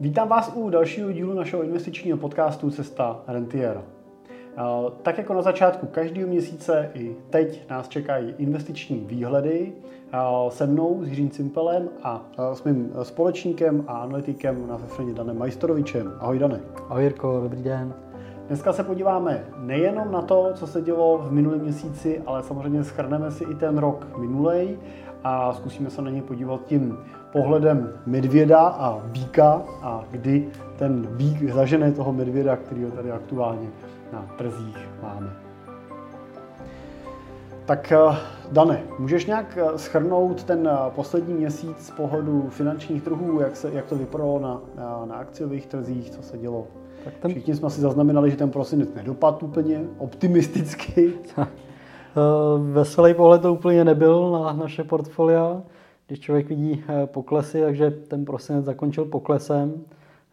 Vítám vás u dalšího dílu našeho investičního podcastu Cesta Rentier. Tak jako na začátku každého měsíce i teď nás čekají investiční výhledy se mnou, s Jiřím Cimpelem a s mým společníkem a analytikem na Fefreně Danem Majstorovičem. Ahoj Dane. Ahoj Jirko, dobrý den. Dneska se podíváme nejenom na to, co se dělo v minulém měsíci, ale samozřejmě schrneme si i ten rok minulej a zkusíme se na něj podívat tím pohledem medvěda a býka a kdy ten bík zažene toho medvěda, který ho tady aktuálně na trzích máme. Tak eh, Dane, můžeš nějak eh, schrnout ten eh, poslední měsíc z pohledu finančních trhů, jak, se, jak to vypadalo na, na akciových trzích, co se dělo? Tak ten... Všichni jsme si zaznamenali, že ten prosinec nedopad úplně optimisticky. Veselý pohled to úplně nebyl na naše portfolia když člověk vidí eh, poklesy, takže ten prosinec zakončil poklesem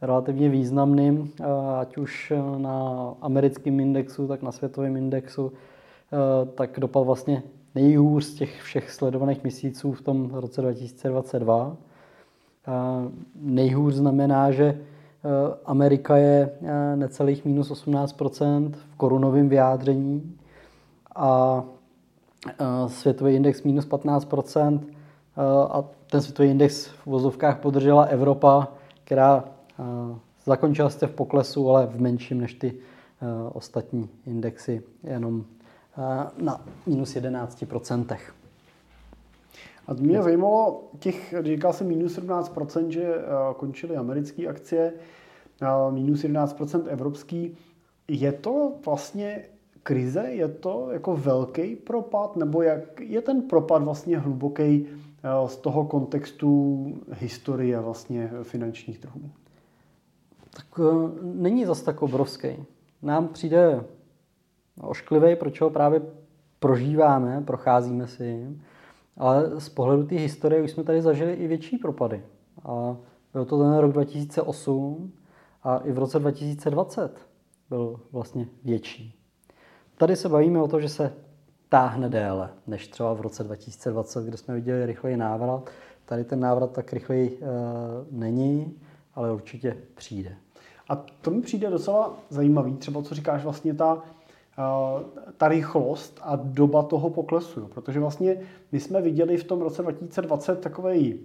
relativně významným, eh, ať už eh, na americkém indexu, tak na světovém indexu, tak dopad vlastně nejhůř z těch všech sledovaných měsíců v tom roce 2022. Nejhůř znamená, že Amerika je necelých minus 18% v korunovém vyjádření a světový index minus 15 a ten světový index v vozovkách podržela Evropa, která zakončila jste v poklesu, ale v menším než ty ostatní indexy, jenom na minus 11%. A mě zajímalo, těch, říkal jsem minus 17%, že končily americké akcie, minus 11% evropský. Je to vlastně krize? Je to jako velký propad? Nebo jak je ten propad vlastně hluboký z toho kontextu historie vlastně finančních trhů? Tak eh, není zas tak obrovský. Nám přijde ošklivý, proč ho právě prožíváme, procházíme si jim, ale z pohledu té historie už jsme tady zažili i větší propady. A byl to ten rok 2008 a i v roce 2020 byl vlastně větší. Tady se bavíme o to, že se táhne déle, než třeba v roce 2020, kde jsme viděli rychlej návrat. Tady ten návrat tak rychlej e, není, ale určitě přijde. A to mi přijde docela zajímavý, třeba co říkáš vlastně ta, eh, ta rychlost a doba toho poklesu. Jo? Protože vlastně my jsme viděli v tom roce 2020 takový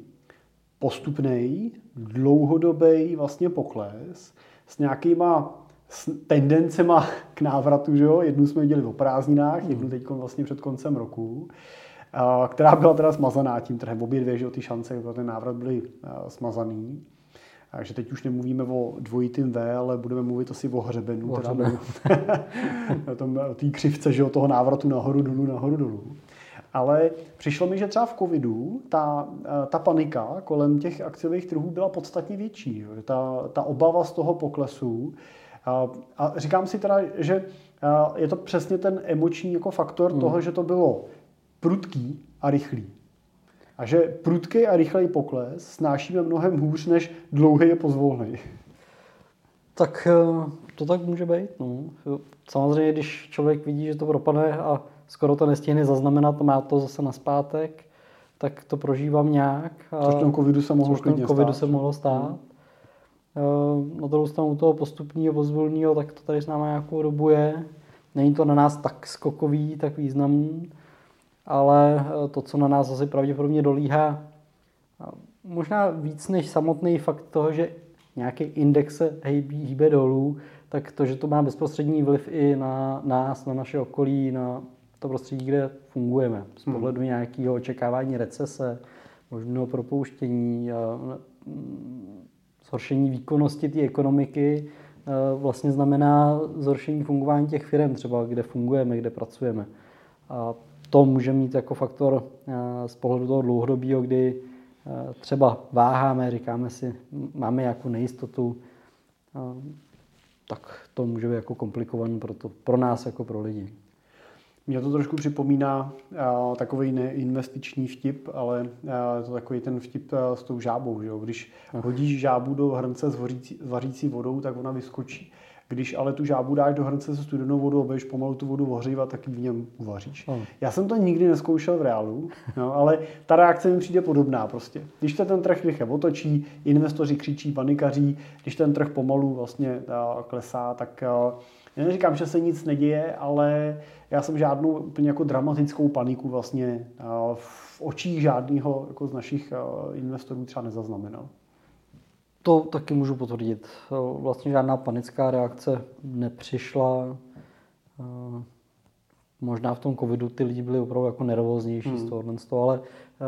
postupný, dlouhodobý vlastně pokles s nějakýma s tendencema k návratu, že jo? Jednu jsme viděli o prázdninách, jednu teď vlastně před koncem roku, která byla teda smazaná tím trhem. Obě dvě, že jo, ty šance pro ten návrat byly smazaný. Takže teď už nemluvíme o dvojitým V, ale budeme mluvit asi o hřebenu. O teda o tom, té křivce, že jo, toho návratu nahoru, dolů, nahoru, dolů. Ale přišlo mi, že třeba v covidu ta, ta panika kolem těch akciových trhů byla podstatně větší. Že ta, ta obava z toho poklesu a říkám si teda, že je to přesně ten emoční jako faktor hmm. toho, že to bylo prudký a rychlý. A že prudký a rychlej pokles snášíme mnohem hůř než dlouhý a pozvolný. Tak e, to tak může být. No. Samozřejmě, když člověk vidí, že to propadne a skoro to nestihne zaznamenat, má to zase na zpátek, tak to prožívám nějak. Což tom covidu se mohlo, což covidu se mohlo stát. Hmm. Eh, na druhou stranu toho postupního, pozvolního, tak to tady s námi nějakou dobu je. Není to na nás tak skokový, tak významný, ale eh, to, co na nás asi pravděpodobně dolíhá, možná víc než samotný fakt toho, že nějaký index se hýbe dolů, tak to, že to má bezprostřední vliv i na nás, na naše okolí, na to prostředí, kde fungujeme. Z hmm. pohledu nějakého očekávání recese, možného propouštění, zhoršení výkonnosti té ekonomiky eh, vlastně znamená zhoršení fungování těch firm, třeba kde fungujeme, kde pracujeme. A to může mít jako faktor eh, z pohledu toho dlouhodobího, kdy eh, třeba váháme, říkáme si, máme nějakou nejistotu, tak to může být jako komplikované pro, to, pro nás jako pro lidi. Mě to trošku připomíná uh, takový neinvestiční vtip, ale uh, to takový ten vtip uh, s tou žábou. Že jo? Když hodíš žábu do hrnce s vařící vodou, tak ona vyskočí. Když ale tu žábu dáš do hrnce se studenou vodu, obejš pomalu tu vodu ohřívat, tak v něm uvaříš. Hmm. Já jsem to nikdy neskoušel v reálu, no, ale ta reakce mi přijde podobná prostě. Když se ten trh rychle otočí, investoři křičí, panikaří, když ten trh pomalu vlastně klesá, tak já neříkám, že se nic neděje, ale já jsem žádnou úplně jako dramatickou paniku vlastně v očích žádného jako z našich investorů třeba nezaznamenal. To taky můžu potvrdit. Vlastně žádná panická reakce nepřišla. Možná v tom covidu ty lidi byli opravdu jako nervóznější hmm. z toho, ale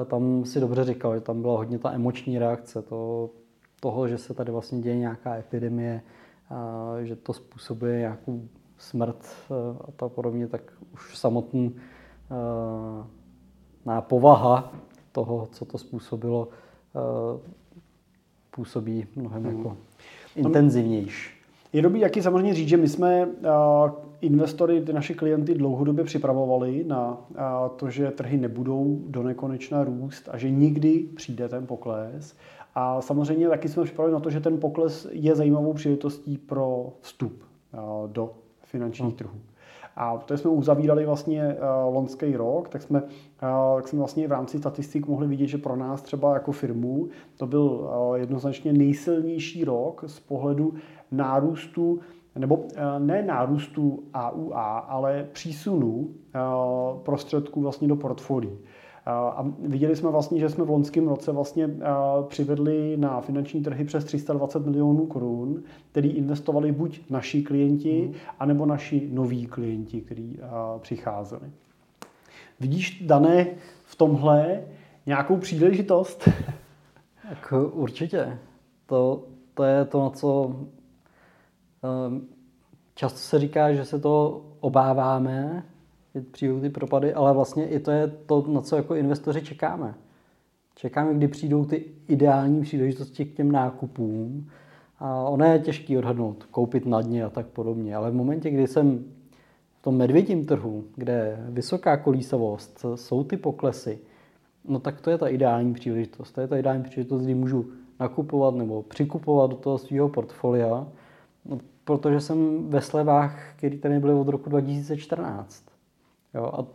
tam si dobře říkal, že tam byla hodně ta emoční reakce to, toho, že se tady vlastně děje nějaká epidemie, že to způsobuje nějakou smrt a tak podobně, tak už samotný na povaha toho, co to způsobilo, působí mnohem hmm. jako intenzivnější. Je dobrý jaký samozřejmě říct, že my jsme investory, ty naše klienty dlouhodobě připravovali na to, že trhy nebudou do nekonečna růst a že nikdy přijde ten pokles. A samozřejmě taky jsme připravili na to, že ten pokles je zajímavou příležitostí pro vstup do finančních hmm. trhů. A to jsme uzavírali vlastně uh, loňský rok, tak jsme, uh, tak jsme vlastně v rámci statistik mohli vidět, že pro nás třeba jako firmu to byl uh, jednoznačně nejsilnější rok z pohledu nárůstu nebo ne nárůstu AUA, ale přísunu prostředků vlastně do portfolií. A viděli jsme vlastně, že jsme v loňském roce vlastně přivedli na finanční trhy přes 320 milionů korun, který investovali buď naši klienti, mm. anebo naši noví klienti, kteří přicházeli. Vidíš, Dané, v tomhle nějakou příležitost? Tak určitě. To, to je to, na co často se říká, že se to obáváme, přijdou ty propady, ale vlastně i to je to, na co jako investoři čekáme. Čekáme, kdy přijdou ty ideální příležitosti k těm nákupům. A ono je těžký odhadnout, koupit na dně a tak podobně. Ale v momentě, kdy jsem v tom medvědím trhu, kde je vysoká kolísavost, jsou ty poklesy, no tak to je ta ideální příležitost. To je ta ideální příležitost, kdy můžu nakupovat nebo přikupovat do toho svého portfolia, no, protože jsem ve slevách, které tady byly od roku 2014. Jo, a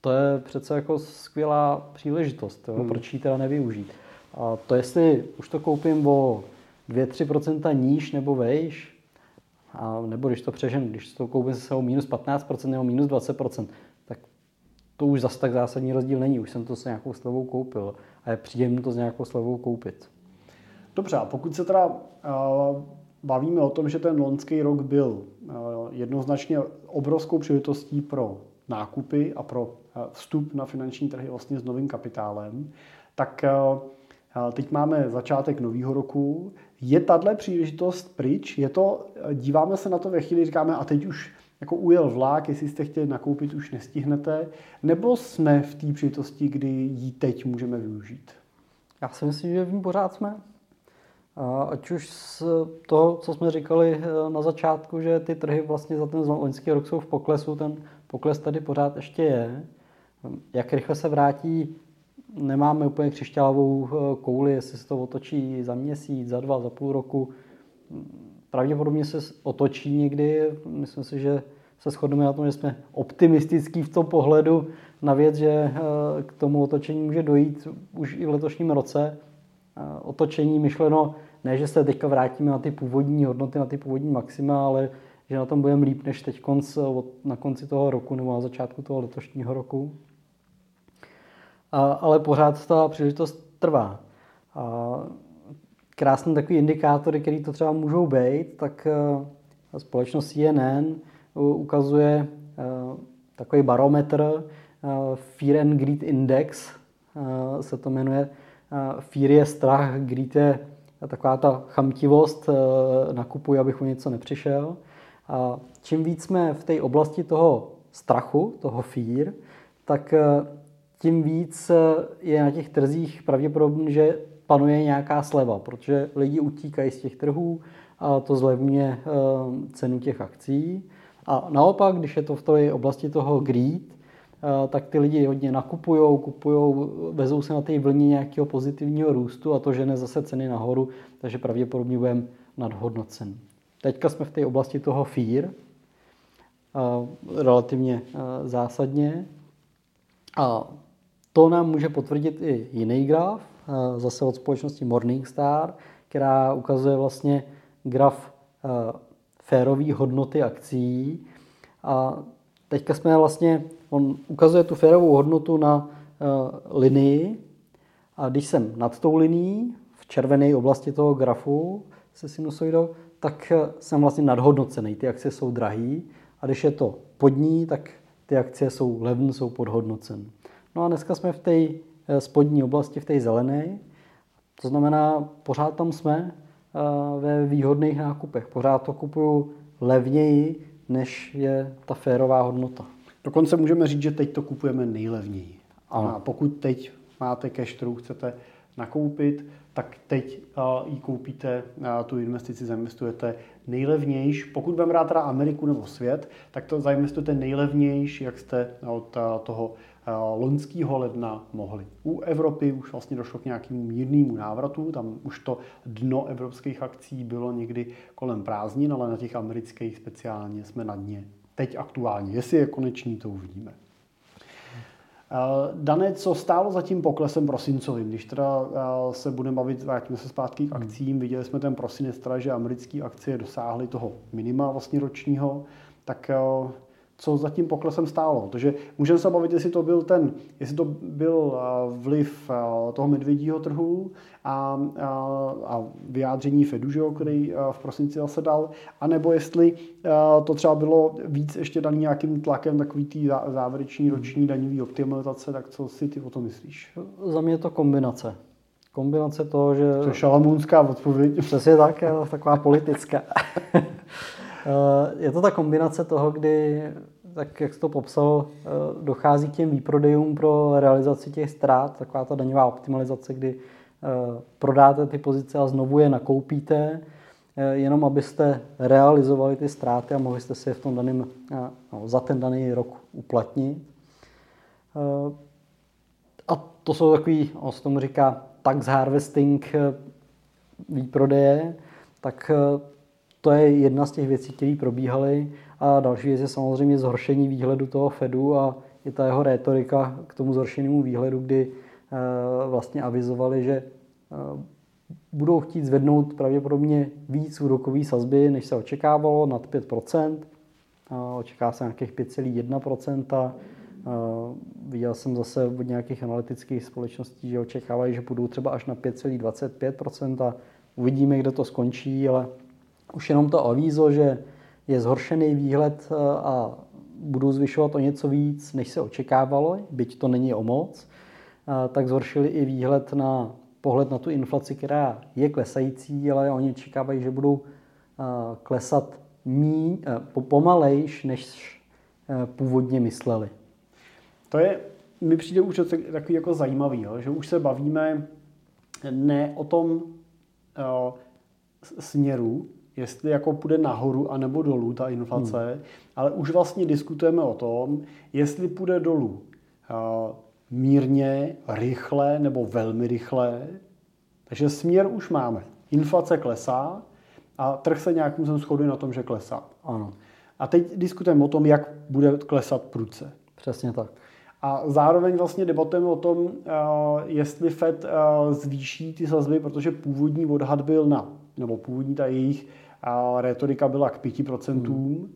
to je přece jako skvělá příležitost, jo, hmm. proč ji teda nevyužít. A to jestli už to koupím o 2-3% níž nebo vejš, a nebo když to přeženu, když to koupím se o minus 15% nebo minus 20%, tak to už zase tak zásadní rozdíl není. Už jsem to s nějakou slevou koupil a je příjemné to s nějakou slevou koupit. Dobře, a pokud se teda uh, bavíme o tom, že ten loňský rok byl uh, jednoznačně obrovskou příležitostí pro nákupy a pro eh, vstup na finanční trhy vlastně s novým kapitálem, tak eh, eh, teď máme začátek nového roku. Je tahle příležitost pryč? Je to, díváme se na to ve chvíli, říkáme, a teď už jako ujel vlak, jestli jste chtěli nakoupit, už nestihnete, nebo jsme v té příležitosti, kdy ji teď můžeme využít? Já si myslím, že v ní pořád jsme. Ať už z toho, co jsme říkali na začátku, že ty trhy vlastně za ten loňský rok jsou v poklesu, ten pokles tady pořád ještě je. Jak rychle se vrátí, nemáme úplně křišťálovou eh, kouli, jestli se to otočí za měsíc, za dva, za půl roku. Pravděpodobně se otočí někdy. Myslím si, že se shodneme na tom, že jsme optimistický v tom pohledu na věc, že eh, k tomu otočení může dojít už i v letošním roce. Eh, otočení myšleno ne, že se teďka vrátíme na ty původní hodnoty, na ty původní maxima, ale že na tom budeme líp než teď konc, na konci toho roku nebo na začátku toho letošního roku. A, ale pořád ta příležitost trvá. A krásný takový indikátory, který to třeba můžou být, tak eh, společnost CNN ukazuje eh, takový barometr eh, Fear and Greed Index, se to jmenuje. Fear je strach, greed je taková ta chamtivost, nakupuji, abych o něco nepřišel. Čím víc jsme v té oblasti toho strachu, toho fear, tak eh, tím víc eh, je na těch trzích pravděpodobně, že panuje nějaká sleva, protože lidi utíkají z těch trhů a to zlevňuje eh, cenu těch akcí. A naopak, když je to v té oblasti toho greed, tak ty lidi hodně nakupují, kupují, vezou se na té vlně nějakého pozitivního růstu a to žene zase ceny nahoru, takže pravděpodobně budeme nadhodnocen. Teďka jsme v té oblasti toho fear, relativně zásadně. A to nám může potvrdit i jiný graf, zase od společnosti Morningstar, která ukazuje vlastně graf férové hodnoty akcí. A teďka jsme vlastně, on ukazuje tu férovou hodnotu na linii, a když jsem nad tou linií, v červené oblasti toho grafu se sinusoidou, tak jsem vlastně nadhodnocený. Ty akcie jsou drahý. A když je to pod ní, tak ty akcie jsou levné, jsou podhodnocen. No a dneska jsme v té eh, spodní oblasti, v té zelené. To znamená, pořád tam jsme eh, ve výhodných nákupech. Pořád to kupuju levněji, než je ta férová hodnota. Dokonce můžeme říct, že teď to kupujeme nejlevněji. A pokud teď máte cash, kterou chcete nakoupit, tak teď ji koupíte, tu investici zainvestujete nejlevnější. Pokud budeme brát teda Ameriku nebo svět, tak to zainvestujete nejlevnější, jak jste od toho loňského ledna mohli. U Evropy už vlastně došlo k nějakému mírnému návratu, tam už to dno evropských akcí bylo někdy kolem prázdnin, ale na těch amerických speciálně jsme na dně. Teď aktuálně. Jestli je konečný, to uvidíme. Eh, Dané, co stálo za tím poklesem prosincovým, když teda eh, se budeme bavit, vrátíme se zpátky k hmm. akcím, viděli jsme ten prosinec, teda, že americké akcie dosáhly toho minima vlastně ročního, tak eh, co za tím poklesem stálo. Protože můžeme se bavit, jestli to byl ten, jestli to byl vliv toho medvědího trhu a, a, a vyjádření Fedu, že jo, který v prosinci zase dal, anebo jestli to třeba bylo víc ještě daný nějakým tlakem takový tý závěreční roční daňový optimalizace, tak co si ty o to myslíš? Za mě je to kombinace. Kombinace toho, že... To je šalamounská odpověď. Přesně tak, taková politická. je to ta kombinace toho, kdy tak jak jsi to popsal, eh, dochází k těm výprodejům pro realizaci těch ztrát, taková ta daňová optimalizace, kdy eh, prodáte ty pozice a znovu je nakoupíte, eh, jenom abyste realizovali ty ztráty a mohli jste si je v tom daném, no, za ten daný rok uplatnit. A to jsou takový, on se tomu říká tax harvesting výprodeje, tak to je jedna z těch věcí, které probíhaly. A další věc je samozřejmě zhoršení výhledu toho Fedu a i ta jeho rétorika k tomu zhoršenému výhledu, kdy eh, vlastně avizovali, že eh, budou chtít zvednout pravděpodobně víc úrokové sazby, než se očekávalo, nad 5%. Očeká se nějakých 5,1%. Viděl jsem zase od nějakých analytických společností, že očekávají, že budou třeba až na 5,25% a uvidíme, kde to skončí, ale už jenom to avízo, že je zhoršený výhled eh, a budou zvyšovat o něco víc, než se očekávalo, byť to není o moc, eh, tak zhoršili i výhled na pohled na tu inflaci, která je klesající, ale oni očekávají, že budou eh, klesat mí, pomalejš, než původně mysleli. To je, mi přijde už takový jako zajímavý, že už se bavíme ne o tom směru, jestli jako půjde nahoru anebo dolů ta inflace, hmm. ale už vlastně diskutujeme o tom, jestli půjde dolů uh, mírně, rychle nebo velmi rychle. Takže směr už máme. Inflace klesá a trh se nějakým způsobem shoduje na tom, že klesá. Ano. A teď diskutujeme o tom, jak bude klesat prudce. Přesně tak. A zároveň vlastně debatujeme o tom, jestli Fed zvýší ty sazby, protože původní odhad byl na, nebo původní ta jejich a retorika byla k 5%. Hmm.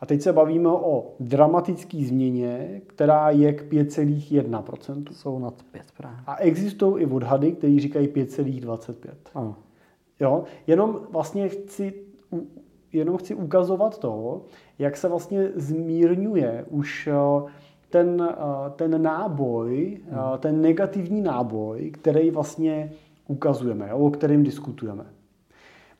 A teď se bavíme o dramatické změně, která je k 5,1%. Jsou nad 5 právě. A existují i odhady, které říkají 5,25. Jo? Jenom vlastně chci, jenom chci ukazovat to, jak se vlastně zmírňuje už eh, ten, eh, ten náboj, eh, hmm. ten negativní náboj, který vlastně ukazujeme, o kterém diskutujeme.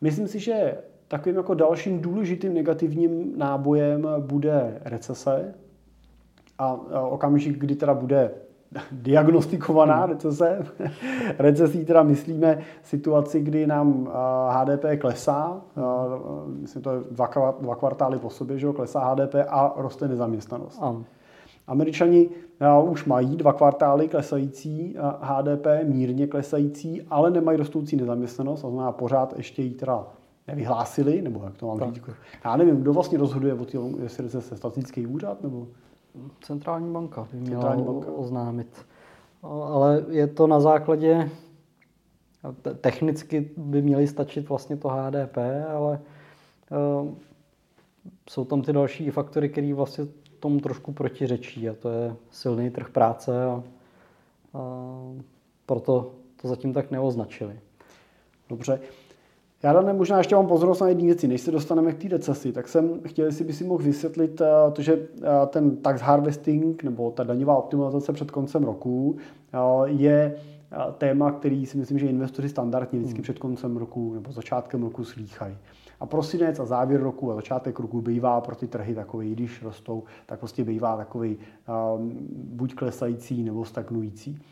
Myslím si, že Takovým jako dalším důležitým negativním nábojem bude recese a okamžik, kdy teda bude diagnostikovaná hmm. recese. Recesí teda myslíme situaci, kdy nám HDP klesá, myslím to je dva, dva kvartály po sobě, že jo, klesá HDP a roste nezaměstnanost. Am. Američani už mají dva kvartály klesající HDP, mírně klesající, ale nemají rostoucí nezaměstnanost, to znamená pořád ještě jí teda nevyhlásili, nebo jak to mám tak. říct? Já nevím, kdo vlastně rozhoduje o tom, jestli se statistický úřad, nebo? Centrální banka by měla Centrální banka. oznámit. Ale je to na základě, technicky by měly stačit vlastně to HDP, ale uh, jsou tam ty další faktory, které vlastně tomu trošku protiřečí a to je silný trh práce a, a proto to zatím tak neoznačili. Dobře. Já Dane, možná ještě mám pozornost na jedné věci. Než se dostaneme k té recesi, tak jsem chtěl, jestli by si mohl vysvětlit to, že ten tax harvesting nebo ta daňová optimalizace před koncem roku je téma, který si myslím, že investoři standardně vždycky hmm. před koncem roku nebo začátkem roku slýchají. A prosinec a závěr roku a začátek roku bývá pro ty trhy takový, když rostou, tak prostě bývá takový um, buď klesající nebo stagnující.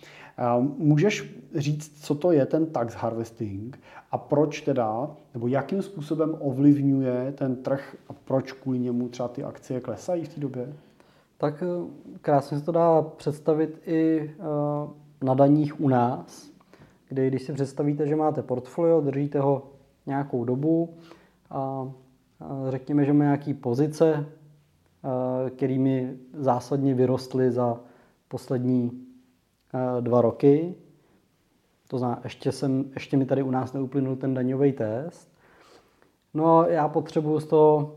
Um, můžeš říct, co to je ten tax harvesting a proč teda, nebo jakým způsobem ovlivňuje ten trh a proč kvůli němu třeba ty akcie klesají v té době? Tak eh, krásně se to dá představit i uh, na daních u nás, kdy když si představíte, že máte portfolio, držíte ho nějakou dobu, a řekněme, že má nějaký pozice, kterými zásadně vyrostly za poslední dva roky. To znamená, ještě, jsem, ještě mi tady u nás neuplynul ten daňový test. No a já potřebuji z toho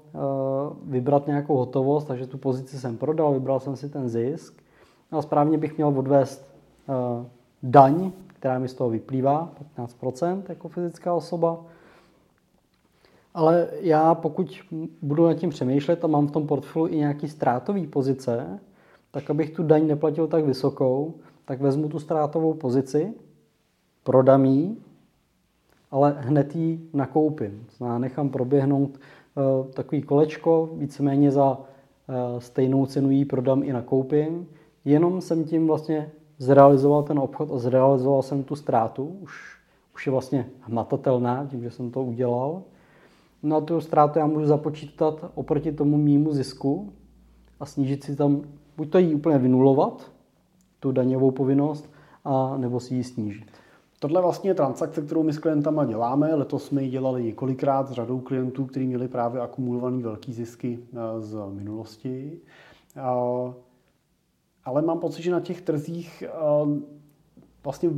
vybrat nějakou hotovost, takže tu pozici jsem prodal, vybral jsem si ten zisk. A správně bych měl odvést daň, která mi z toho vyplývá, 15% jako fyzická osoba. Ale já pokud budu nad tím přemýšlet a mám v tom portfoliu i nějaký ztrátový pozice, tak abych tu daň neplatil tak vysokou, tak vezmu tu ztrátovou pozici, prodám ji, ale hned ji nakoupím. Znamená, nechám proběhnout uh, takový kolečko, víceméně za uh, stejnou cenu ji prodám i nakoupím. Jenom jsem tím vlastně zrealizoval ten obchod a zrealizoval jsem tu ztrátu. Už, už je vlastně hmatatelná tím, že jsem to udělal na tu ztrátu já můžu započítat oproti tomu mýmu zisku a snížit si tam, buď to jí úplně vynulovat, tu daňovou povinnost, a nebo si ji snížit. Tohle vlastně je transakce, kterou my s klientama děláme. Letos jsme ji dělali několikrát s řadou klientů, kteří měli právě akumulované velké zisky eh, z minulosti. Ale mám pocit, že na těch trzích eh, vlastně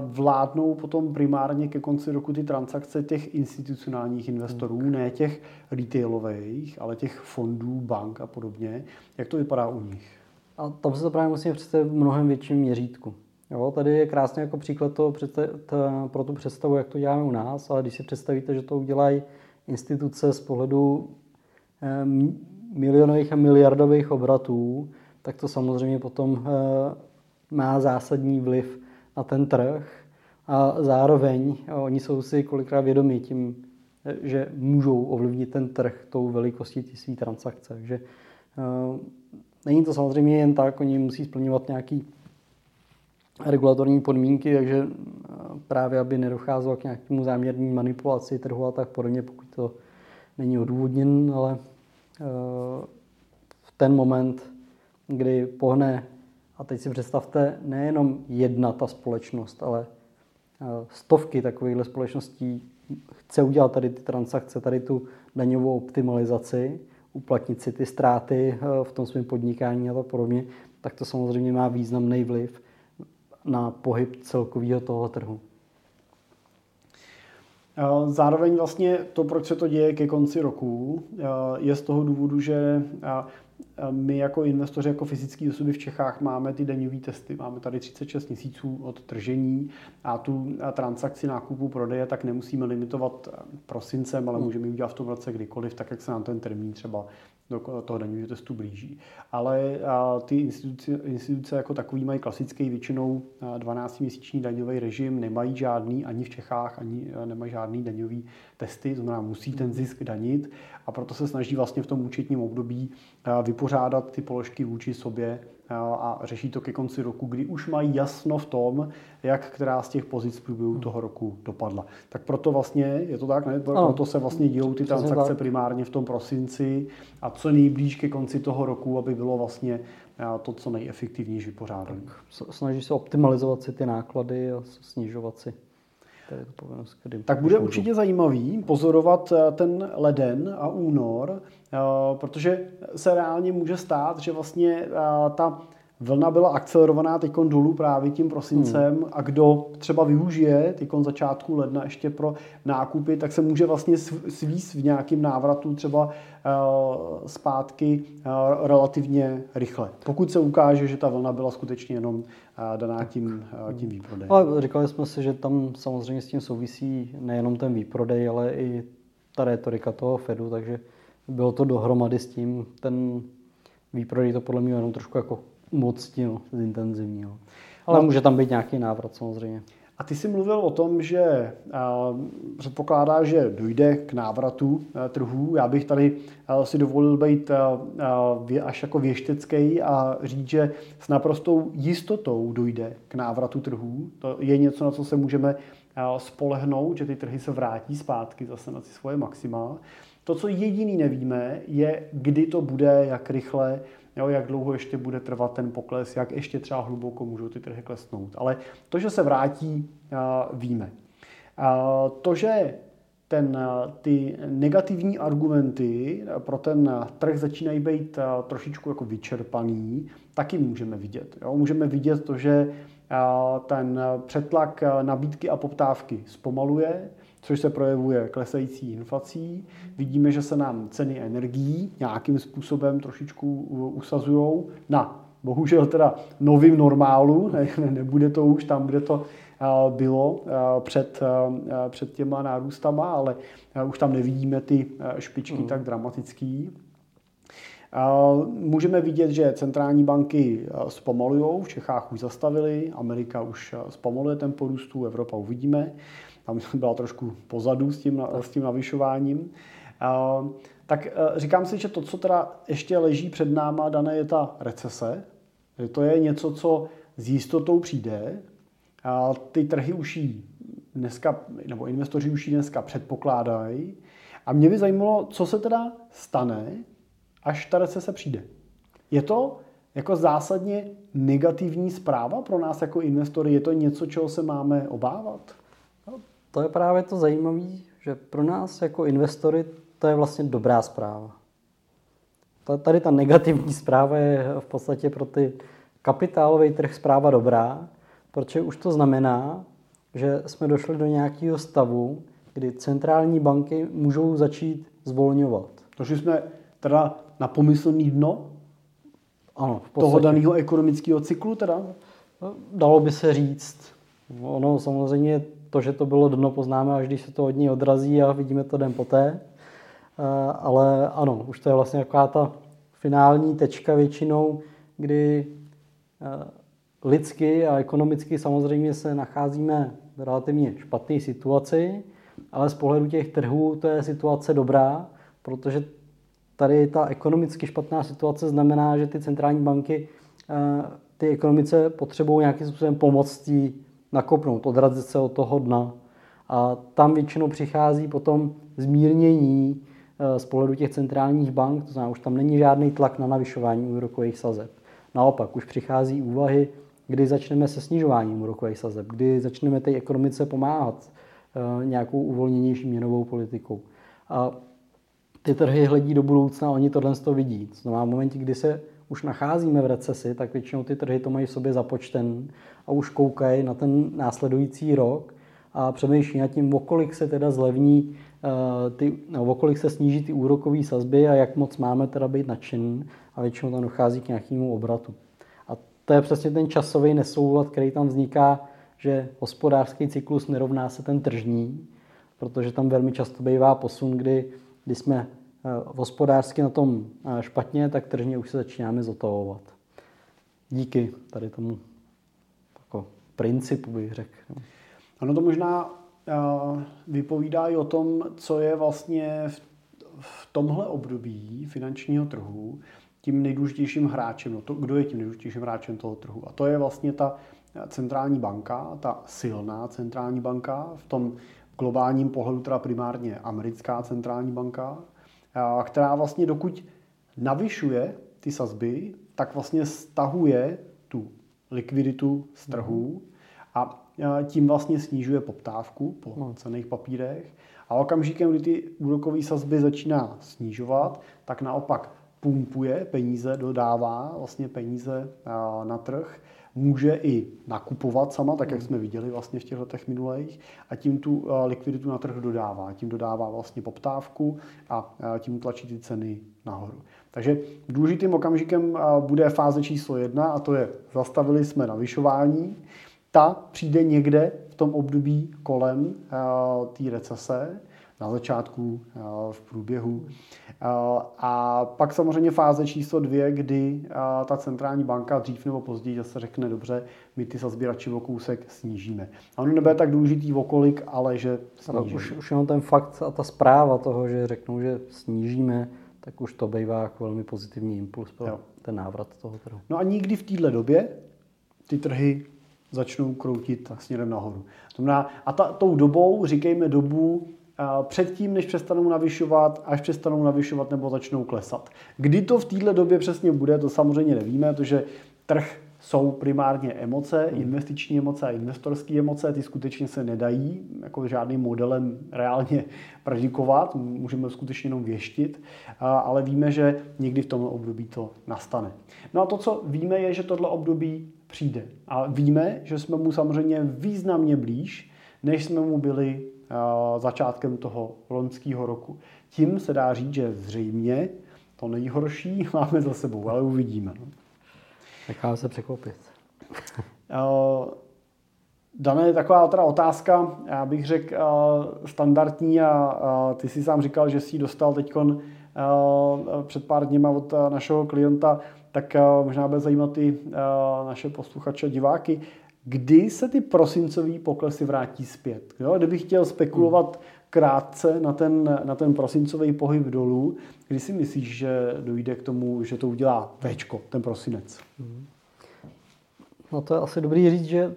vládnou potom primárně ke konci roku ty transakce těch institucionálních investorů, ne těch retailových, ale těch fondů, bank a podobně. Jak to vypadá u nich? A tam se to právě musíme představit v mnohem větším měřítku. Jo, tady je krásně jako příklad toho, pro tu představu, jak to děláme u nás, ale když si představíte, že to udělají instituce z pohledu milionových a miliardových obratů, tak to samozřejmě potom eh, má zásadní vliv na ten trh a zároveň oni jsou si kolikrát vědomí tím, že můžou ovlivnit ten trh tou velikostí ty své transakce. Takže uh, není to samozřejmě jen tak, oni musí splňovat nějaký regulatorní podmínky, takže uh, právě aby nedocházelo k nějakému záměrní manipulaci trhu a tak podobně, pokud to není odůvodněn, ale uh, v ten moment, kdy pohne a teď si představte, nejenom jedna ta společnost, ale eh, stovky takovýchhle společností chce udělat tady ty transakce, tady tu daňovou optimalizaci, uplatnit si ty ztráty eh, v tom svém podnikání a tak podobně, tak to samozřejmě má významný vliv na pohyb celkového toho trhu. Eh, zároveň vlastně to, proč se to děje ke konci roku, je z toho důvodu, že my jako investoři, jako fyzické osoby v Čechách máme ty daňové testy. Máme tady 36 měsíců od tržení a tu transakci nákupu prodeje tak nemusíme limitovat prosincem, ale můžeme ji udělat v tom roce kdykoliv, tak jak se nám ten termín třeba do toho daňového testu blíží. Ale ty instituce, instituce jako takový mají klasický většinou 12-měsíční daňový režim, nemají žádný ani v Čechách, ani nemají žádný daňový testy, znamená musí ten zisk danit a proto se snaží vlastně v tom účetním období vypořádat ty položky vůči sobě a řeší to ke konci roku, kdy už mají jasno v tom, jak která z těch pozic v průběhu hmm. toho roku dopadla. Tak proto vlastně, je to tak, ne? Proto se vlastně dějou ty transakce primárně v tom prosinci a co nejblíž ke konci toho roku, aby bylo vlastně to co nejefektivnější vypořádané. Snaží se optimalizovat si ty náklady a snižovat si Tady povinnost, kdy Tak bude můžou. určitě zajímavý pozorovat eh, ten leden a únor, eh, protože se reálně může stát, že vlastně eh, ta vlna byla akcelerovaná teď dolů právě tím prosincem hmm. a kdo třeba využije teď začátku ledna ještě pro nákupy, tak se může vlastně svíst v nějakým návratu třeba zpátky relativně rychle. Pokud se ukáže, že ta vlna byla skutečně jenom daná tím, tím výprodejem. Ale říkali jsme si, že tam samozřejmě s tím souvisí nejenom ten výprodej, ale i ta retorika toho Fedu, takže bylo to dohromady s tím, ten výprodej to podle mě jenom trošku jako umocnil, zintenzivnil. Ale no. může tam být nějaký návrat samozřejmě. A ty jsi mluvil o tom, že předpokládá, že dojde k návratu trhů. Já bych tady si dovolil být až jako věštecký a říct, že s naprostou jistotou dojde k návratu trhů. To je něco, na co se můžeme spolehnout, že ty trhy se vrátí zpátky zase na ty svoje maxima. To, co jediný nevíme, je, kdy to bude, jak rychle, jo, jak dlouho ještě bude trvat ten pokles, jak ještě třeba hluboko můžou ty trhy klesnout. Ale to, že se vrátí, víme. To, že ten, ty negativní argumenty pro ten trh začínají být trošičku jako vyčerpaný, taky můžeme vidět. Jo? Můžeme vidět to, že ten přetlak nabídky a poptávky zpomaluje, což se projevuje klesající inflací. Vidíme, že se nám ceny energií nějakým způsobem trošičku usazují na bohužel teda novým normálu, ne, nebude to už tam, kde to bylo před, před těma nárůstama, ale už tam nevidíme ty špičky mm. tak dramatický. Můžeme vidět, že centrální banky zpomalují, v Čechách už zastavili, Amerika už zpomaluje tempo růstu, Evropa uvidíme tam byla trošku pozadu s tím, s tím navyšováním. Tak e, říkám si, že to, co teda ještě leží před náma, dané je ta recese. Že to je něco, co s jistotou přijde. A ty trhy už ji dneska, nebo investoři už ji dneska předpokládají. A mě by zajímalo, co se teda stane, až ta recese přijde. Je to jako zásadně negativní zpráva pro nás jako investory? Je to něco, čeho se máme obávat? To je právě to zajímavé, že pro nás jako investory to je vlastně dobrá zpráva. Tady ta negativní zpráva je v podstatě pro ty kapitálový trh zpráva dobrá, protože už to znamená, že jsme došli do nějakého stavu, kdy centrální banky můžou začít zvolňovat. Takže jsme teda na pomyslný dno ano, v toho daného ekonomického cyklu teda? Dalo by se říct. Ono samozřejmě to, že to bylo dno, poznáme, až když se to od ní odrazí a vidíme to den poté. Eh, ale ano, už to je vlastně taková ta finální tečka většinou, kdy eh, lidsky a ekonomicky samozřejmě se nacházíme v relativně špatné situaci, ale z pohledu těch trhů to je situace dobrá, protože tady ta ekonomicky špatná situace znamená, že ty centrální banky eh, ty ekonomice potřebují nějakým způsobem pomoct nakopnout, odrazit se od toho dna. A tam většinou přichází potom zmírnění eh, z pohledu těch centrálních bank, to znamená, už tam není žádný tlak na navyšování úrokových sazeb. Naopak, už přichází úvahy, kdy začneme se snižováním úrokových sazeb, kdy začneme té ekonomice pomáhat eh, nějakou uvolněnější měnovou politikou. A ty trhy hledí do budoucna, oni tohle to vidí. To znamená, v momentě, kdy se už nacházíme v recesi, tak většinou ty trhy to mají v sobě započten a už koukají na ten následující rok a přemýšlí nad tím, okolik se teda zlevní, eh, ty, no, okolik se sníží ty úrokové sazby a jak moc máme teda být nadšen a většinou tam dochází k nějakému obratu. A to je přesně ten časový nesoulad, který tam vzniká, že hospodářský cyklus nerovná se ten tržní, protože tam velmi často bývá posun, kdy, kdy jsme hospodářsky na tom eh, špatně, tak tržně už se začínáme zotavovat. Díky tady tomu principu, bych řekl. No. Ano, to možná uh, vypovídá i o tom, co je vlastně v, v tomhle období finančního trhu tím nejdůležitějším hráčem. No to, kdo je tím nejdůležitějším hráčem toho trhu? A to je vlastně ta centrální banka, ta silná centrální banka, v tom globálním pohledu teda primárně americká centrální banka, která vlastně dokud navyšuje ty sazby, tak vlastně stahuje tu likviditu z trhů a tím vlastně snižuje poptávku po no. cených papírech. A okamžikem, kdy ty úrokové sazby začíná snižovat, tak naopak pumpuje peníze, dodává vlastně peníze na trh, může i nakupovat sama, tak jak jsme viděli vlastně v těch letech minulých, a tím tu likviditu na trh dodává. Tím dodává vlastně poptávku a tím tlačí ty ceny nahoru. Takže důležitým okamžikem bude fáze číslo jedna a to je zastavili jsme navyšování. Ta přijde někde v tom období kolem té recese, na začátku, v průběhu. A pak samozřejmě fáze číslo dvě, kdy ta centrální banka dřív nebo později zase řekne, dobře, my ty sazby radši o kousek snížíme. A ono nebude tak důležitý okolik, ale že snížíme. Už, už jenom ten fakt a ta zpráva toho, že řeknou, že snížíme, tak už to bývá jako velmi pozitivní impuls pro jo. ten návrat toho trhu. No a nikdy v téhle době ty trhy začnou kroutit směrem nahoru. To znamená, a ta, tou dobou, říkejme dobu předtím, než přestanou navyšovat, až přestanou navyšovat nebo začnou klesat. Kdy to v této době přesně bude, to samozřejmě nevíme, protože trh jsou primárně emoce, hmm. investiční emoce a investorské emoce, ty skutečně se nedají jako žádným modelem reálně predikovat, můžeme skutečně jenom věštit, ale víme, že někdy v tomhle období to nastane. No a to, co víme, je, že tohle období přijde. A víme, že jsme mu samozřejmě významně blíž, než jsme mu byli začátkem toho loňského roku. Tím se dá říct, že zřejmě to nejhorší máme za sebou, ale uvidíme. No. Necháme se překvapit. Dané je taková teda otázka, já bych řekl standardní a ty si sám říkal, že si ji dostal teď před pár dněma od našeho klienta, tak možná bude zajímat i naše posluchače, diváky. Kdy se ty prosincové poklesy vrátí zpět? Jo? Kdybych chtěl spekulovat krátce na ten, na ten prosincový pohyb dolů, kdy si myslíš, že dojde k tomu, že to udělá Včko, ten prosinec? No to je asi dobrý říct, že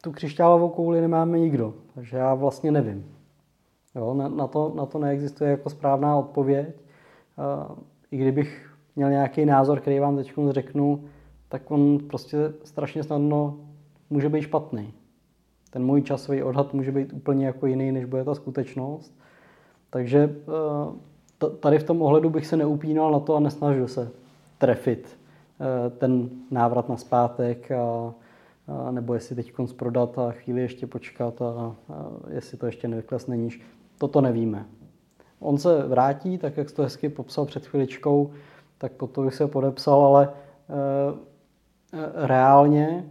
tu křišťálovou kouli nemáme nikdo, takže já vlastně nevím. Jo, na, na, to, na to neexistuje jako správná odpověď. I kdybych měl nějaký názor, který vám teď řeknu, tak on prostě strašně snadno může být špatný. Ten můj časový odhad může být úplně jako jiný, než bude ta skutečnost. Takže eh, tady v tom ohledu bych se neupínal na to a nesnažil se trefit eh, ten návrat na zpátek a, a nebo jestli teď konc prodat a chvíli ještě počkat a, a jestli to ještě nevyklesne níž. Toto nevíme. On se vrátí, tak jak jsi to hezky popsal před chviličkou, tak pod to bych se podepsal, ale e, reálně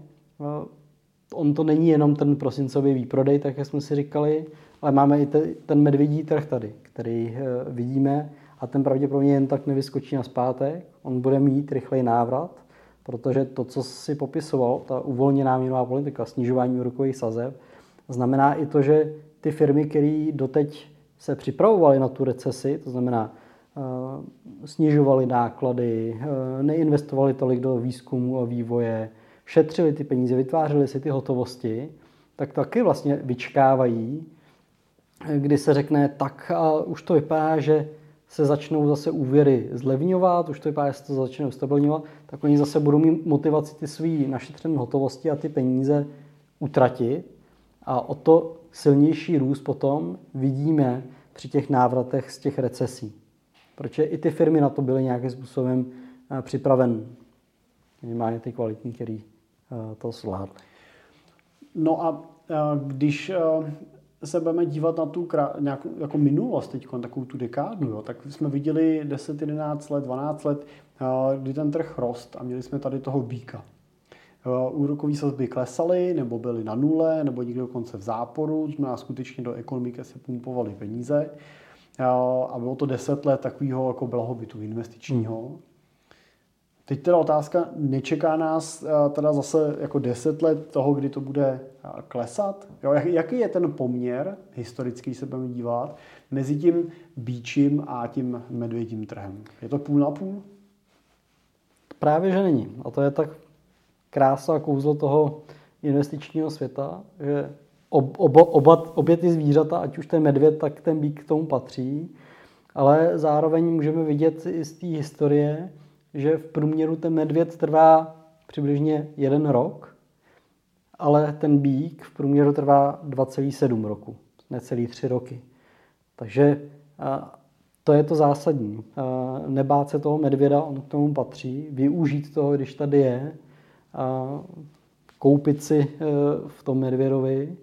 on to není jenom ten prosincový výprodej, tak jak jsme si říkali, ale máme i ten medvědí trh tady, který eh, vidíme a ten pravděpodobně jen tak nevyskočí na zpátek. On bude mít rychlej návrat, protože to, co si popisoval, ta uvolněná měnová politika, snižování úrokových sazeb, znamená i to, že ty firmy, které doteď se připravovaly na tu recesi, to znamená uh, snižovaly náklady, uh, neinvestovali tolik do výzkumu a vývoje, šetřili ty peníze, vytvářeli si ty hotovosti, tak taky vlastně vyčkávají, kdy se řekne, tak a už to vypadá, že se začnou zase úvěry zlevňovat, už to vypadá, že se to začne ustabilňovat, tak oni zase budou mít motivaci ty svý našetřené hotovosti a ty peníze utratit. A o to silnější růst potom vidíme při těch návratech z těch recesí. Protože i ty firmy na to byly nějakým způsobem eh, připraven. Minimálně ty kvalitní, který to zvládli. No a eh, když eh, se budeme dívat na tu nějakou, jako minulost teď, takovou tu dekádu, jo, tak jsme viděli 10, 11 let, 12 let, kdy ten trh rost a měli jsme tady toho býka. Úrokové sazby klesaly, nebo byly na nule, nebo někde dokonce v záporu, znamená skutečně do ekonomiky se pumpovaly peníze. A bylo to 10 let takového jako blahobytu investičního. Teď teda otázka, nečeká nás eh, teda zase jako deset let toho, kdy to bude eh, klesat? Jo, jaký je ten poměr, historický se budeme dívat, mezi tím bíčím a tím medvědím trhem? Je to půl na půl? Právě, že není. A to je tak krása a kouzlo toho investičního světa, že ob, oba, oba, obě ty zvířata, ať už ten medvěd, tak ten bík k tomu patří, ale zároveň můžeme vidět i z té historie, že v průměru ten medvěd trvá přibližně jeden rok ale ten bík v průměru trvá 2,7 roku, necelý 3 roky. Takže to je to zásadní. Nebát se toho medvěda, on k tomu patří, využít toho, když tady je, koupit si e, v tom medvědovi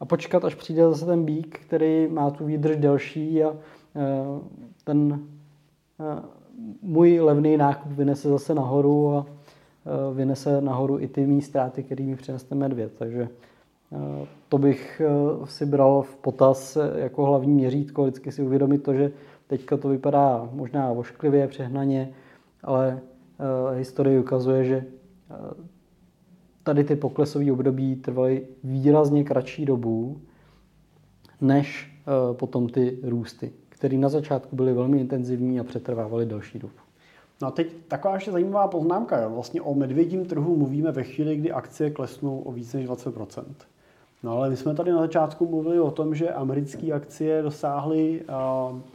a počkat, až přijde zase ten bík, který má tu výdrž delší a e, ten e, můj levný nákup vynese zase nahoru a vynese nahoru i ty mý ztráty, který mi přinese ten medvěd. Takže to bych si bral v potaz jako hlavní měřítko, vždycky si uvědomit to, že teďka to vypadá možná vošklivě, přehnaně, ale historie ukazuje, že tady ty poklesové období trvaly výrazně kratší dobu než potom ty růsty, které na začátku byly velmi intenzivní a přetrvávaly další dobu. No a teď taková ještě zajímavá poznámka. Jo. Vlastně o medvědím trhu mluvíme ve chvíli, kdy akcie klesnou o více než 20%. No ale my jsme tady na začátku mluvili o tom, že americké akcie dosáhly eh,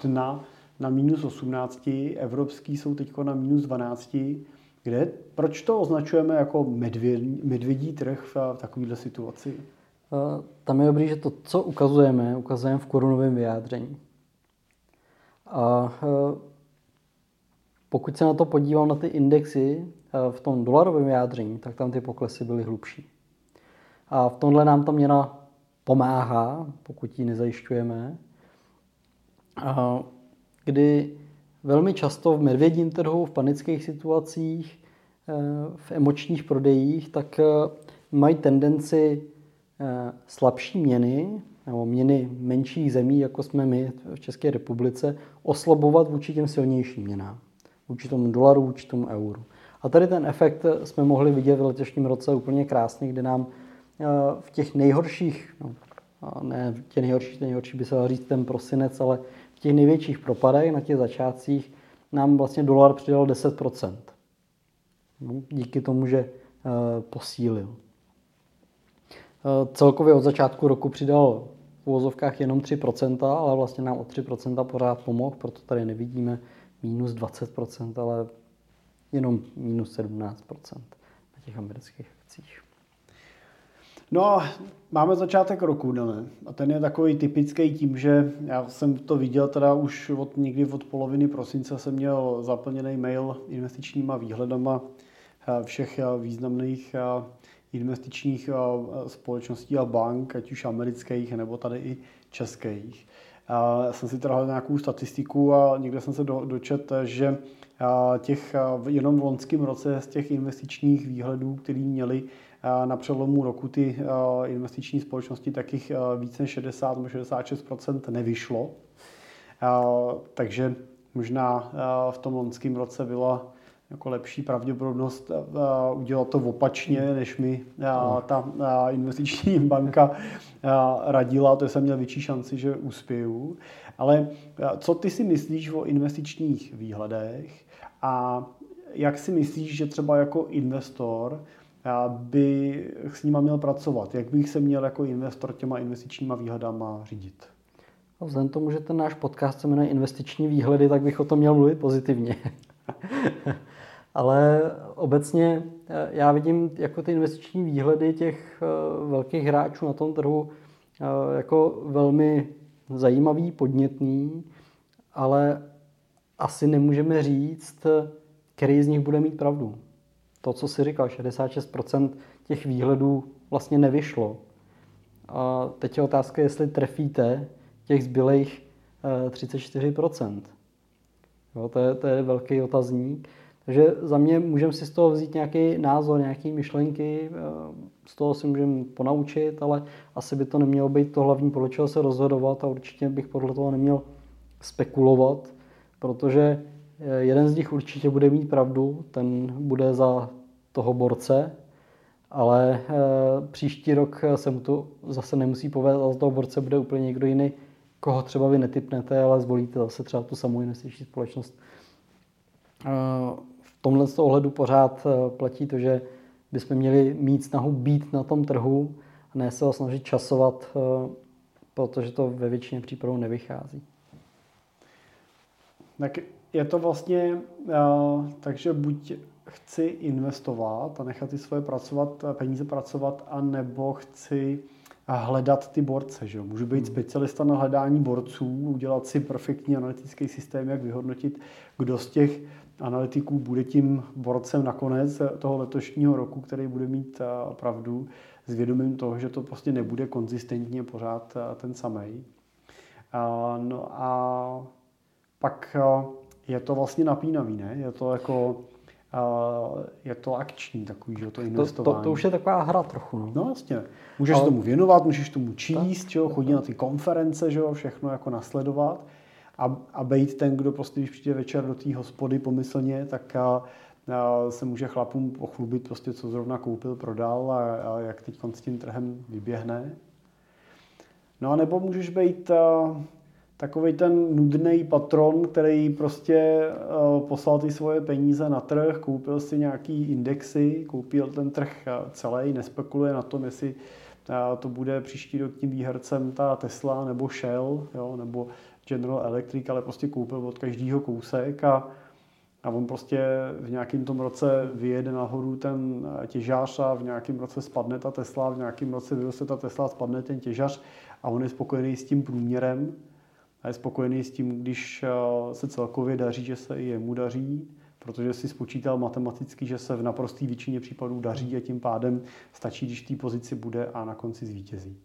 dna na minus 18, evropský jsou teď na minus 12 kde, proč to označujeme jako medvědí, medvědí trh v, v takovéhle situaci? Tam je dobrý, že to, co ukazujeme, ukazujeme v korunovém vyjádření. A pokud se na to podívám na ty indexy v tom dolarovém vyjádření, tak tam ty poklesy byly hlubší. A v tomhle nám ta měna pomáhá, pokud ji nezajišťujeme, kdy velmi často v medvědím trhu, v panických situacích, eh, v emočních prodejích, tak mají tendenci slabší měny nebo měny menších zemí, jako jsme my v České republice, oslabovat vůči těm silnějším měnám. Vůči tomu dolaru, vůči tomu euru. A tady ten efekt jsme mohli vidět v letošním roce úplně krásně, kdy nám v těch nejhorších, no, ne těch nejhorších, ten nejhorší by se dal říct ten prosinec, ale těch největších propadech, na těch začátcích, nám vlastně dolar přidal 10%. No, díky tomu, že uh, posílil. Uh, celkově od začátku roku přidal v uvozovkách jenom 3%, ale vlastně nám o 3% pořád pomohl, proto tady nevidíme minus 20%, ale jenom minus 17% na těch amerických akcích. No máme začátek roku, ne? A ten je takový typický tím, že já jsem to viděl teda už od někdy od poloviny prosince jsem měl zaplněný mail investičníma výhledama eh, všech eh, významných eh, investičních společností a bank, ať už amerických, nebo tady i českých. Já jsem si teda nějakou statistiku a někde jsem se do, dočet, že těch jenom v loňském roce z těch investičních výhledů, který měli, na přelomu roku ty investiční společnosti takých více než 60 nebo 66% nevyšlo. Takže možná v tom loňském roce byla jako lepší pravděpodobnost udělat to opačně, než mi ta investiční banka radila, to jsem měl větší šanci, že uspěju. Ale co ty si myslíš o investičních výhledech a jak si myslíš, že třeba jako investor by s nima měl pracovat? Jak bych se měl jako investor těma investičníma výhledama řídit? A vzhledem tomu, že ten náš podcast se jmenuje Investiční výhledy, tak bych o tom měl mluvit pozitivně. Ale obecně eh, já vidím jako ty investiční výhledy těch eh, velkých hráčů na tom trhu eh, jako velmi zajímavý, podnětný, ale asi nemůžeme říct, který z nich bude mít pravdu to, co si říkal, 66% těch výhledů vlastně nevyšlo. A teď je otázka, jestli trefíte těch zbylých 34%. Eh, jo, to, je, to je velký otazník. Takže za mě můžeme si z toho vzít nějaký názor, nějaké myšlenky, eh, z toho si můžeme ponaučit, ale asi by to nemělo být to hlavní, podle čeho se rozhodovat a určitě bych podle toho neměl spekulovat, protože Eh, jeden z nich určitě bude mít pravdu, ten bude za toho borce, ale eh, příští rok se mu to zase nemusí povést a za toho borce bude úplně někdo jiný, koho třeba vy netypnete, ale zvolíte zase třeba tu samou investiční společnost. Eh, tomhle ohledu pořád platí to, že bychom měli mít snahu být na tom trhu a ne se ho snažit časovat, protože to ve většině případů nevychází. Tak je to vlastně, uh, takže buď chci investovat a nechat ty svoje pracovat, peníze pracovat, a nebo chci hledat ty borce. Že? Můžu být hmm. specialista na hledání borců, udělat si perfektní analytický systém, jak vyhodnotit, kdo z těch analytiků bude tím borcem nakonec toho letošního roku, který bude mít pravdu, s vědomím toho, že to prostě nebude konzistentně pořád ten samý. No a pak je to vlastně napínavý, ne? Je to jako je to akční takový, že to investování. To, to, to už je taková hra trochu. No, no jasně. Můžeš Ale... tomu věnovat, můžeš tomu číst, že jo, chodit na ty konference, že jo, všechno jako nasledovat a, a být ten, kdo prostě, když přijde večer do té hospody pomyslně, tak a, a se může chlapům pochlubit prostě, co zrovna koupil, prodal a, a jak teď s tím trhem vyběhne. No a nebo můžeš být a, takový ten nudný patron, který prostě uh, poslal ty svoje peníze na trh, koupil si nějaký indexy, koupil ten trh celý, nespekuluje na tom, jestli uh, to bude příští rok tím výhercem ta Tesla nebo Shell, jo, nebo General Electric, ale prostě koupil od každého kousek a, a on prostě v nějakém tom roce vyjede nahoru ten těžář a v nějakém roce spadne ta Tesla, v nějakém roce vyroste ta Tesla, spadne ten těžař a on je spokojený s tím průměrem a je spokojený s tím, když eh, se celkově daří, že se i jemu daří, protože si spočítal matematicky, že se v naprosté většině případů daří a tím pádem stačí, když v té pozici bude a na konci zvítězí.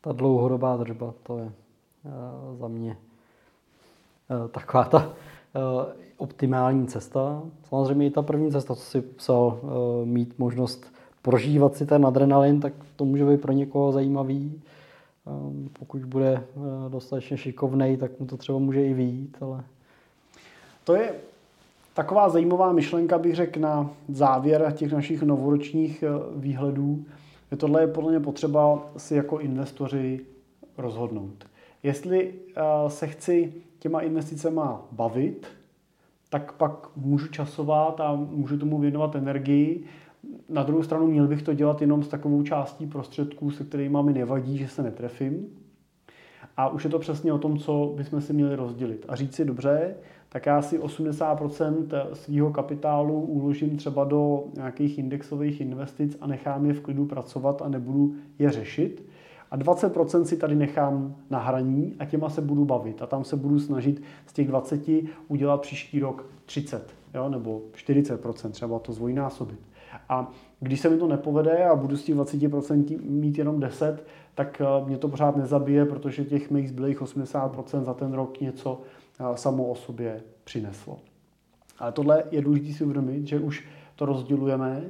Ta dlouhodobá držba, to je za mě eh, taková ta optimální cesta. Samozřejmě i ta první cesta, co si psal, mít možnost prožívat si ten adrenalin, tak to může být pro někoho zajímavý. Ehm, pokud bude eh, dostatečně šikovnej, tak mu to třeba může i vyjít, ale... To je taková zajímavá myšlenka, bych řekl, na závěr těch našich novoročních eh, výhledů. Je tohle je podle mě potřeba si jako investoři rozhodnout. Jestli eh, se chci těma investicema bavit, tak pak můžu časovat a můžu tomu věnovat energii na druhou stranu měl bych to dělat jenom s takovou částí prostředků, se kterými mi nevadí, že se netrefím. A už je to přesně o tom, co bychom si měli rozdělit. A říct si, dobře, tak já si 80% svého kapitálu uložím třeba do nějakých indexových investic a nechám je v klidu pracovat a nebudu je řešit. A 20% si tady nechám na hraní a těma se budu bavit. A tam se budu snažit z těch 20 udělat příští rok 30 jo, nebo 40%, třeba to zvojnásobit. A když se mi to nepovede a budu z těch 20% mít jenom 10, tak eh, mě to pořád nezabije, protože těch mých zbylých 80% za ten rok něco eh, samo o sobě přineslo. Ale tohle je důležité si uvědomit, že už to rozdělujeme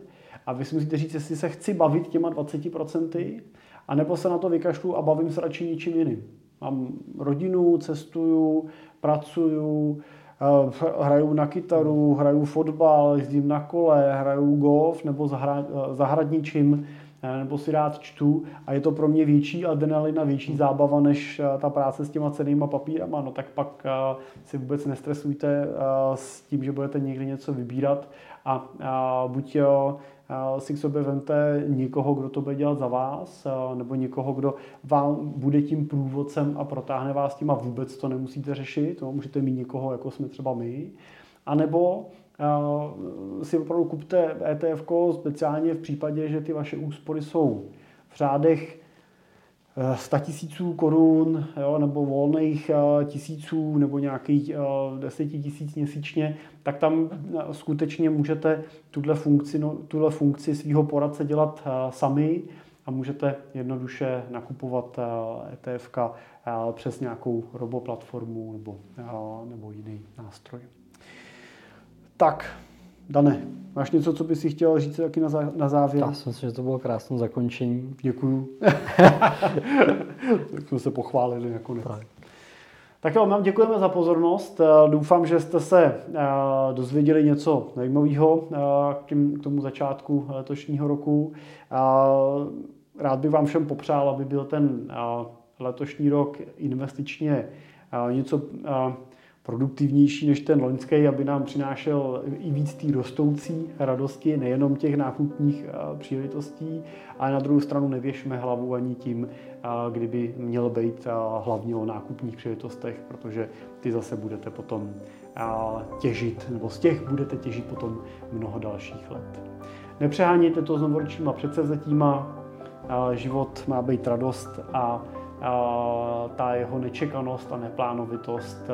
a vy si musíte říct, jestli se chci bavit těma 20%, anebo se na to vykašlu a bavím se radši ničím jiným. Mám rodinu, cestuju, pracuju, Eh, hraju na kytaru, hraju fotbal, jezdím na kole, hraju golf nebo zahra, eh, zahradničím eh, nebo si rád čtu. A je to pro mě větší adrenalina, větší zábava než ta práce s těma cenýma papírama, no tak pak si vůbec nestresujte s tím, že budete někdy něco vybírat. A buď si k sobě vemte někoho, kdo to bude dělat za vás, nebo někoho, kdo vám bude tím průvodcem a protáhne vás tím a vůbec to nemusíte řešit. No, můžete mít někoho, jako jsme třeba my. A nebo si opravdu kupte ETF speciálně v případě, že ty vaše úspory jsou v řádech 100 tisíců korun jo, nebo volných eh, tisíců nebo nějakých 10 eh, tisíc měsíčně, tak tam eh, skutečně můžete tuhle funkci, no, tuhle funkci svého poradce dělat sami a můžete jednoduše nakupovat ETF e přes nějakou roboplatformu nebo, nebo jiný nástroj. Tak, Dane, máš něco, co bys si chtěl říct taky na, zá, na závěr? Já si myslím, že to bylo krásné zakončení. Děkuju. tak jsme se pochválili nakonec. Tak. Tak jo, vám děkujeme za pozornost. Eh, doufám, že jste se eh, dozvěděli něco zajímavého eh, k tomu začátku letošního roku. Rád bych vám všem popřál, aby byl ten letošní rok investičně něco produktivnější než ten loňský, aby nám přinášel i víc té rostoucí radosti, nejenom těch nákupních eh, příležitostí, ale na druhou stranu nevěšme hlavu ani tím, eh, kdyby měl být eh, hlavně o nákupních příležitostech, protože ty zase budete potom těžit, nebo z těch budete těžit potom mnoho dalších let. Nepřehánějte to s novoročníma předsevzetíma, život má být radost a ta jeho nečekanost a neplánovitost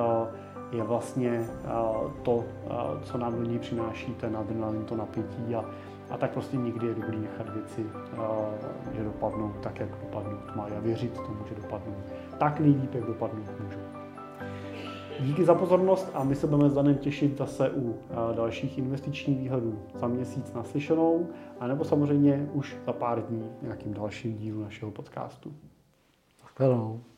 je vlastně to, co nám do ní přináší ten adrenalin, to napětí a, a tak prostě někdy je dobrý nechat věci, že dopadnou tak, jak dopadnout mají a věřit tomu, že dopadnou tak nejlíp, jak dopadnout můžou. Díky za pozornost a my se budeme s Danem těšit zase u dalších investičních výhledů za měsíc naslyšenou, anebo samozřejmě už za pár dní nějakým dalším dílu našeho podcastu. Hello.